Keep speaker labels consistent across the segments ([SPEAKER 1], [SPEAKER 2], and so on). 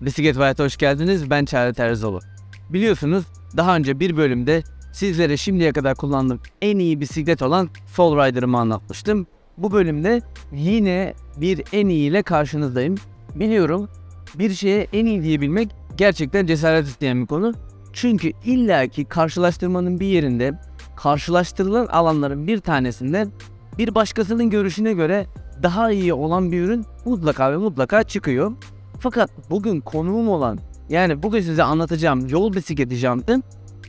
[SPEAKER 1] Bisiklet Hayat'a hoş geldiniz. Ben Çağrı Terzoğlu. Biliyorsunuz daha önce bir bölümde sizlere şimdiye kadar kullandığım en iyi bisiklet olan Fall Rider'ımı anlatmıştım. Bu bölümde yine bir en iyi ile karşınızdayım. Biliyorum bir şeye en iyi diyebilmek gerçekten cesaret isteyen bir konu. Çünkü illaki karşılaştırmanın bir yerinde karşılaştırılan alanların bir tanesinde bir başkasının görüşüne göre daha iyi olan bir ürün mutlaka ve mutlaka çıkıyor. Fakat bugün konuğum olan yani bugün size anlatacağım yol bisikleti jantı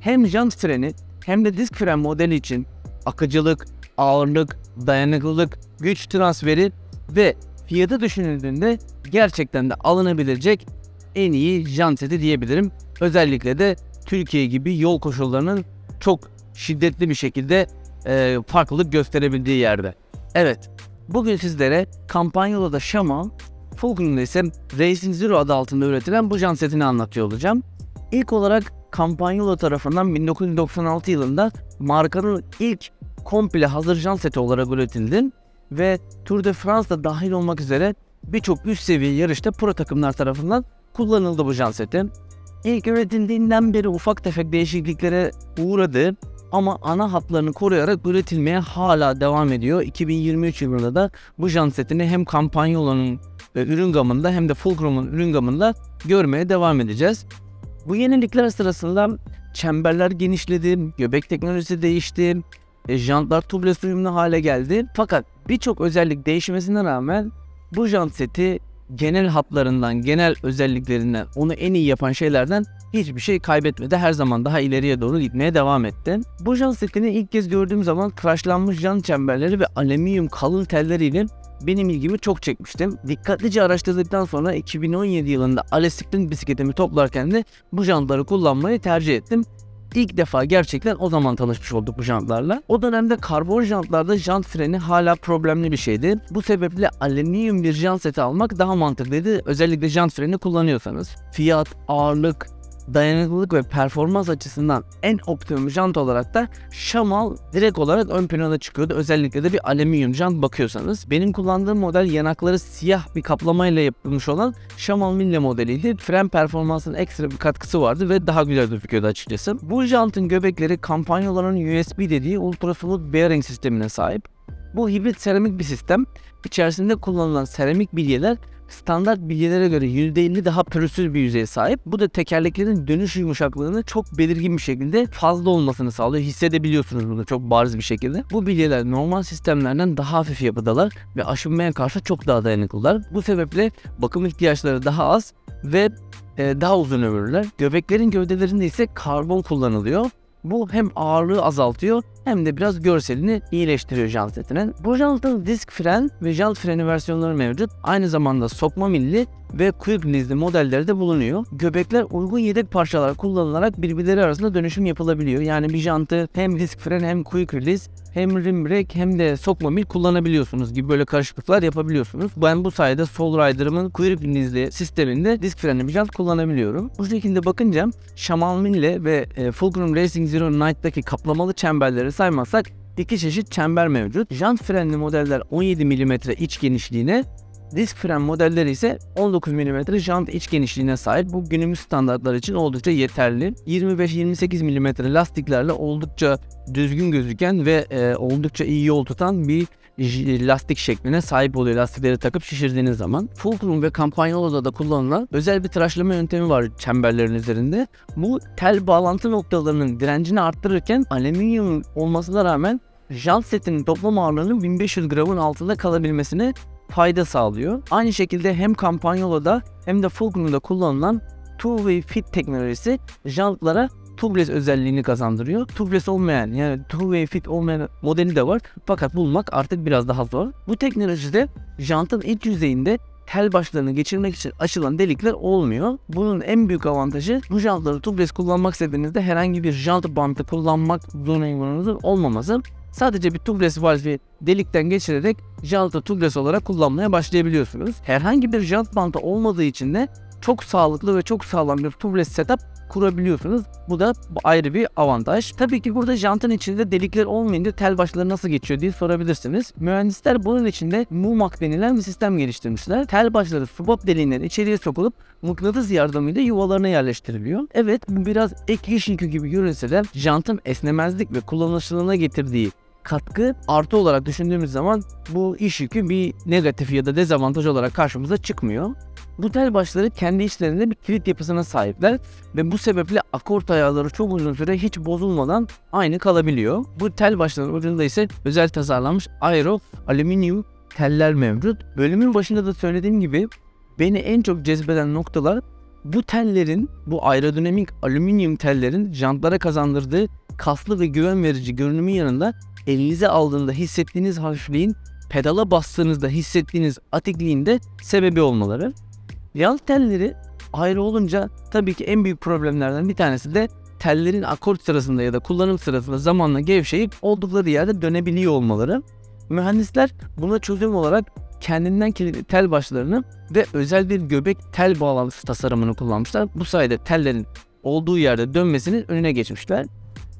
[SPEAKER 1] hem jant freni hem de disk fren modeli için akıcılık, ağırlık, dayanıklılık, güç transferi ve fiyatı düşünüldüğünde gerçekten de alınabilecek en iyi jant seti diyebilirim. Özellikle de Türkiye gibi yol koşullarının çok şiddetli bir şekilde e, farklılık gösterebildiği yerde. Evet, bugün sizlere Campagnolo'da Shaman, Fulcrum'da ise Racing Zero adı altında üretilen bu jant setini anlatıyor olacağım. İlk olarak Campagnolo tarafından 1996 yılında markanın ilk komple hazır jant seti olarak üretildi ve Tour de France'da dahil olmak üzere birçok üst seviye yarışta pro takımlar tarafından kullanıldı bu jant seti. İlk üretildiğinden beri ufak tefek değişikliklere uğradı ama ana hatlarını koruyarak üretilmeye hala devam ediyor. 2023 yılında da bu jant setini hem Campagnolo'nun e, ürün gamında hem de Fulcrum'un ürün gamında görmeye devam edeceğiz. Bu yenilikler sırasında çemberler genişledi, göbek teknolojisi değişti, e, jantlar tubeless uyumlu hale geldi. Fakat birçok özellik değişmesine rağmen bu jant seti genel hatlarından, genel özelliklerinden, onu en iyi yapan şeylerden hiçbir şey kaybetmedi. Her zaman daha ileriye doğru gitmeye devam etti. Bu jant setini ilk kez gördüğüm zaman tıraşlanmış jant çemberleri ve alüminyum kalın telleriyle benim ilgimi çok çekmiştim. Dikkatlice araştırdıktan sonra 2017 yılında Alestik'ten bisikletimi toplarken de bu jantları kullanmayı tercih ettim. İlk defa gerçekten o zaman tanışmış olduk bu jantlarla. O dönemde karbon jantlarda jant freni hala problemli bir şeydi. Bu sebeple alüminyum bir jant seti almak daha mantıklıydı. Özellikle jant freni kullanıyorsanız. Fiyat, ağırlık, dayanıklılık ve performans açısından en optimum jant olarak da Shamal direkt olarak ön plana çıkıyordu. Özellikle de bir alüminyum jant bakıyorsanız. Benim kullandığım model yanakları siyah bir kaplamayla yapılmış olan Shamal Mille modeliydi. Fren performansının ekstra bir katkısı vardı ve daha güzel gözüküyordu açıkçası. Bu jantın göbekleri kampanyaların USB dediği ultrasonic bearing sistemine sahip. Bu hibrit seramik bir sistem. İçerisinde kullanılan seramik bilyeler standart bilyelere göre %50 daha pürüzsüz bir yüzeye sahip. Bu da tekerleklerin dönüş yumuşaklığını çok belirgin bir şekilde fazla olmasını sağlıyor. Hissedebiliyorsunuz bunu çok bariz bir şekilde. Bu bilyeler normal sistemlerden daha hafif yapıdalar ve aşınmaya karşı çok daha dayanıklılar. Bu sebeple bakım ihtiyaçları daha az ve e, daha uzun ömürlüler. Göbeklerin gövdelerinde ise karbon kullanılıyor. Bu hem ağırlığı azaltıyor hem de biraz görselini iyileştiriyor jant setinin. Bu jantın disk fren ve jant freni versiyonları mevcut. Aynı zamanda sokma milli ve quick release'li modelleri de bulunuyor. Göbekler uygun yedek parçalar kullanılarak birbirleri arasında dönüşüm yapılabiliyor. Yani bir jantı hem disk fren hem quick release hem rim brake hem de sokma mil kullanabiliyorsunuz gibi böyle karışıklıklar yapabiliyorsunuz. Ben bu sayede Soul Rider'ımın quick release'li sisteminde disk frenli bir jant kullanabiliyorum. Bu şekilde bakınca Shaman Mille ve e, Fulcrum Racing Zero Night'taki kaplamalı çemberleri saymazsak iki çeşit çember mevcut. Jant frenli modeller 17 mm iç genişliğine, disk fren modelleri ise 19 mm jant iç genişliğine sahip. Bu günümüz standartlar için oldukça yeterli. 25-28 mm lastiklerle oldukça düzgün gözüken ve e, oldukça iyi yol tutan bir lastik şekline sahip oluyor lastikleri takıp şişirdiğiniz zaman. Fulcrum ve Campagnolo'da da kullanılan özel bir tıraşlama yöntemi var çemberlerin üzerinde. Bu tel bağlantı noktalarının direncini arttırırken alüminyum olmasına rağmen jant setinin toplam ağırlığının 1500 gramın altında kalabilmesine fayda sağlıyor. Aynı şekilde hem Campagnolo'da hem de Fulcrum'da kullanılan two-way fit teknolojisi jantlara tubeless özelliğini kazandırıyor. Tubeless olmayan yani two-way fit olmayan modeli de var. Fakat bulmak artık biraz daha zor. Bu teknolojide jantın iç yüzeyinde tel başlarını geçirmek için açılan delikler olmuyor. Bunun en büyük avantajı bu jantları tubeless kullanmak istediğinizde herhangi bir jant bandı kullanmak zorunluluğunuzun olmaması. Sadece bir tubeless valve'i delikten geçirerek jantı tubeless olarak kullanmaya başlayabiliyorsunuz. Herhangi bir jant bandı olmadığı için de çok sağlıklı ve çok sağlam bir tubeless setup kurabiliyorsunuz. Bu da ayrı bir avantaj. Tabii ki burada jantın içinde delikler olmayınca tel başları nasıl geçiyor diye sorabilirsiniz. Mühendisler bunun içinde MUMAC denilen bir sistem geliştirmişler. Tel başları swap deliğinden içeriye sokulup mıknatıs yardımıyla yuvalarına yerleştiriliyor. Evet bu biraz ek iş yükü gibi görünse de jantın esnemezlik ve kullanışlılığına getirdiği katkı artı olarak düşündüğümüz zaman bu iş yükü bir negatif ya da dezavantaj olarak karşımıza çıkmıyor. Bu tel başları kendi içlerinde bir kilit yapısına sahipler ve bu sebeple akort ayarları çok uzun süre hiç bozulmadan aynı kalabiliyor. Bu tel başların ucunda ise özel tasarlanmış aero alüminyum teller mevcut. Bölümün başında da söylediğim gibi beni en çok cezbeden noktalar bu tellerin, bu aerodinamik alüminyum tellerin jantlara kazandırdığı kaslı ve güven verici görünümün yanında elinize aldığında hissettiğiniz hafifliğin pedala bastığınızda hissettiğiniz atikliğin de sebebi olmaları. Yal telleri ayrı olunca tabii ki en büyük problemlerden bir tanesi de tellerin akort sırasında ya da kullanım sırasında zamanla gevşeyip oldukları yerde dönebiliyor olmaları. Mühendisler buna çözüm olarak kendinden kilitli tel başlarını ve özel bir göbek tel bağlantısı tasarımını kullanmışlar. Bu sayede tellerin olduğu yerde dönmesinin önüne geçmişler.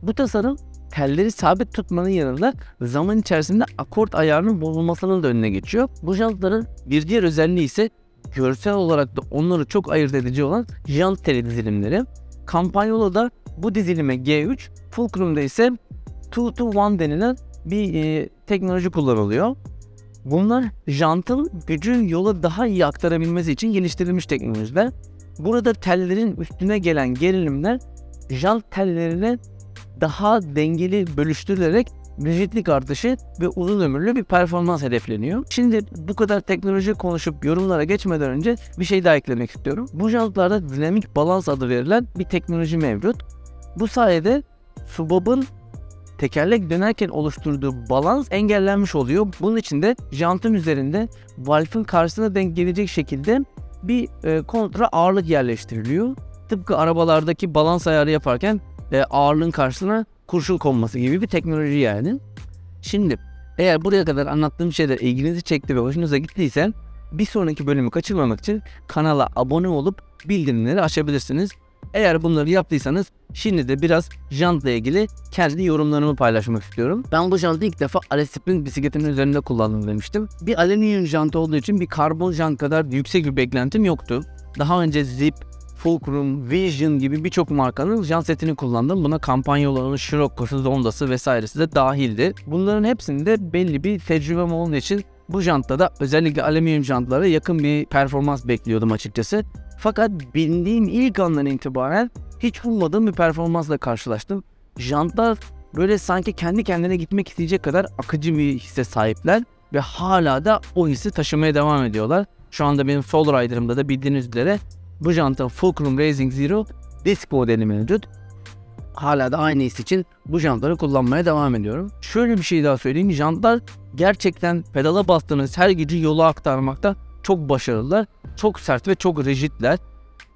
[SPEAKER 1] Bu tasarım telleri sabit tutmanın yanında zaman içerisinde akort ayarının bozulmasının da önüne geçiyor. Bu jantların bir diğer özelliği ise görsel olarak da onları çok ayırt edici olan jant teli dizilimleri. Campagnolo'da bu dizilime G3, Fulcrum'da ise 2 to 1 denilen bir e, teknoloji kullanılıyor. Bunlar jantın gücü yola daha iyi aktarabilmesi için geliştirilmiş teknolojiler. Burada tellerin üstüne gelen gerilimler jant tellerine daha dengeli bölüştürülerek rigidlik artışı ve uzun ömürlü bir performans hedefleniyor. Şimdi bu kadar teknoloji konuşup yorumlara geçmeden önce bir şey daha eklemek istiyorum. Bu jantlarda dinamik balans adı verilen bir teknoloji mevcut. Bu sayede subabın tekerlek dönerken oluşturduğu balans engellenmiş oluyor. Bunun için de jantın üzerinde valfın karşısına denk gelecek şekilde bir e, kontra ağırlık yerleştiriliyor. Tıpkı arabalardaki balans ayarı yaparken e, ağırlığın karşısına kurşun konması gibi bir teknoloji yani. Şimdi eğer buraya kadar anlattığım şeyler ilginizi çekti ve hoşunuza gittiyse bir sonraki bölümü kaçırmamak için kanala abone olup bildirimleri açabilirsiniz. Eğer bunları yaptıysanız şimdi de biraz jantla ilgili kendi yorumlarımı paylaşmak istiyorum. Ben bu jantı ilk defa Alice Sprint bisikletimin üzerinde kullandım demiştim. Bir alüminyum jant olduğu için bir karbon jant kadar yüksek bir beklentim yoktu. Daha önce Zip, Fulcrum, Vision gibi birçok markanın jant setini kullandım. Buna kampanyaların Scirocco'su, Zonda'sı vesairesi de dahildi. Bunların hepsinde belli bir tecrübem olduğu için bu jantta da özellikle alüminyum jantlara yakın bir performans bekliyordum açıkçası. Fakat bindiğim ilk andan itibaren hiç ummadığım bir performansla karşılaştım. Jantlar böyle sanki kendi kendine gitmek isteyecek kadar akıcı bir hisse sahipler ve hala da o hissi taşımaya devam ediyorlar. Şu anda benim Fall Rider'ımda da bildiğiniz üzere bu jantın Fulcrum Racing Zero disk modeli mevcut. Hala da aynı his için bu jantları kullanmaya devam ediyorum. Şöyle bir şey daha söyleyeyim. Jantlar gerçekten pedala bastığınız her gücü yola aktarmakta çok başarılılar. Çok sert ve çok rigidler.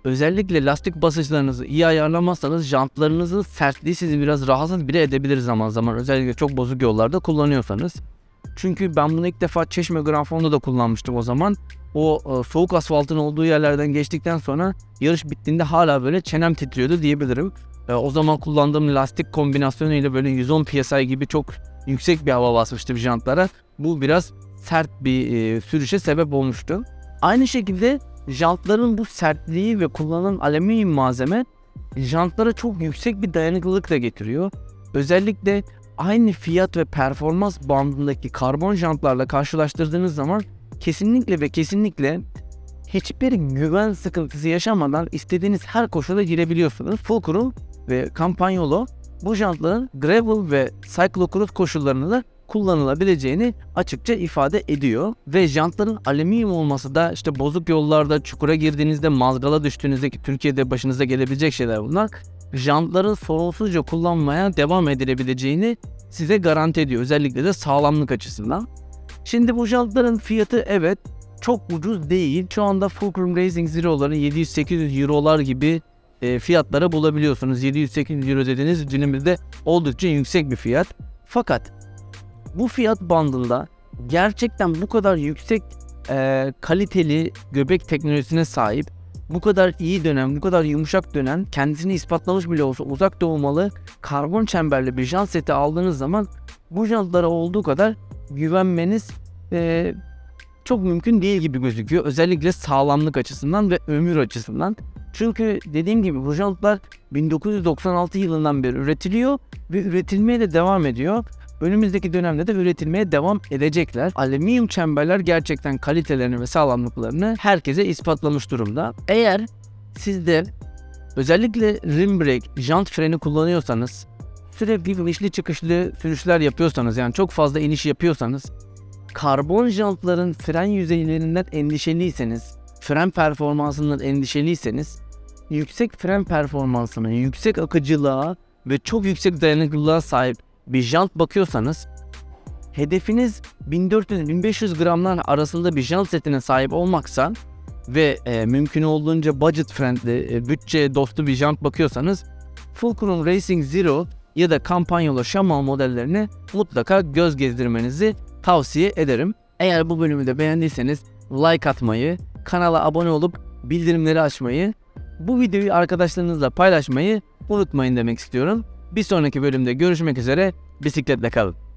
[SPEAKER 1] Özellikle lastik basınçlarınızı iyi ayarlamazsanız jantlarınızın sertliği sizi biraz rahatsız bile edebilir zaman zaman. Özellikle çok bozuk yollarda kullanıyorsanız. Çünkü ben bunu ilk defa Çeşme Grand Fon'da da kullanmıştım o zaman. O e, soğuk asfaltın olduğu yerlerden geçtikten sonra yarış bittiğinde hala böyle çenem titriyordu diyebilirim. E, o zaman kullandığım lastik kombinasyonuyla böyle 110 psi gibi çok yüksek bir hava basmıştı bir jantlara. Bu biraz sert bir e, sürüşe sebep olmuştu. Aynı şekilde jantların bu sertliği ve kullanılan alüminyum malzeme jantlara çok yüksek bir dayanıklılık da getiriyor. Özellikle aynı fiyat ve performans bandındaki karbon jantlarla karşılaştırdığınız zaman kesinlikle ve kesinlikle hiçbir güven sıkıntısı yaşamadan istediğiniz her koşula girebiliyorsunuz. Fulcrum ve Campagnolo bu jantların gravel ve cyclocross koşullarında da kullanılabileceğini açıkça ifade ediyor. Ve jantların alüminyum olması da işte bozuk yollarda çukura girdiğinizde mazgala düştüğünüzde ki Türkiye'de başınıza gelebilecek şeyler bunlar. Jantların sorunsuzca kullanmaya devam edilebileceğini size garanti ediyor. Özellikle de sağlamlık açısından. Şimdi bu jantların fiyatı evet çok ucuz değil. Şu anda Fulcrum Racing Zero'ların 700-800 Euro'lar gibi e, fiyatlara bulabiliyorsunuz. 700-800 Euro dediğiniz günümüzde oldukça yüksek bir fiyat. Fakat bu fiyat bandında gerçekten bu kadar yüksek e, kaliteli göbek teknolojisine sahip bu kadar iyi dönen, bu kadar yumuşak dönen, kendisini ispatlamış bile olsa uzak doğmalı karbon çemberli bir jant seti aldığınız zaman bu jantlara olduğu kadar güvenmeniz eee, çok mümkün değil gibi gözüküyor. Özellikle sağlamlık açısından ve ömür açısından. Çünkü dediğim gibi bu jantlar 1996 yılından beri üretiliyor ve üretilmeye de devam ediyor. Önümüzdeki dönemde de üretilmeye devam edecekler. Alüminyum çemberler gerçekten kalitelerini ve sağlamlıklarını herkese ispatlamış durumda. Eğer siz de özellikle rim brake, jant freni kullanıyorsanız, sürekli inişli çıkışlı sürüşler yapıyorsanız yani çok fazla iniş yapıyorsanız, karbon jantların fren yüzeylerinden endişeliyseniz, fren performansından endişeliyseniz, yüksek fren performansına, yüksek akıcılığa ve çok yüksek dayanıklılığa sahip bir jant bakıyorsanız hedefiniz 1400-1500 gramlar arasında bir jant setine sahip olmaksa ve e, mümkün olduğunca budget friendly, e, bütçe dostu bir jant bakıyorsanız Fulcrum Racing Zero ya da Campagnolo Shamal modellerini mutlaka göz gezdirmenizi tavsiye ederim. Eğer bu bölümü de beğendiyseniz like atmayı, kanala abone olup bildirimleri açmayı, bu videoyu arkadaşlarınızla paylaşmayı unutmayın demek istiyorum. Bir sonraki bölümde görüşmek üzere. Bisikletle kalın.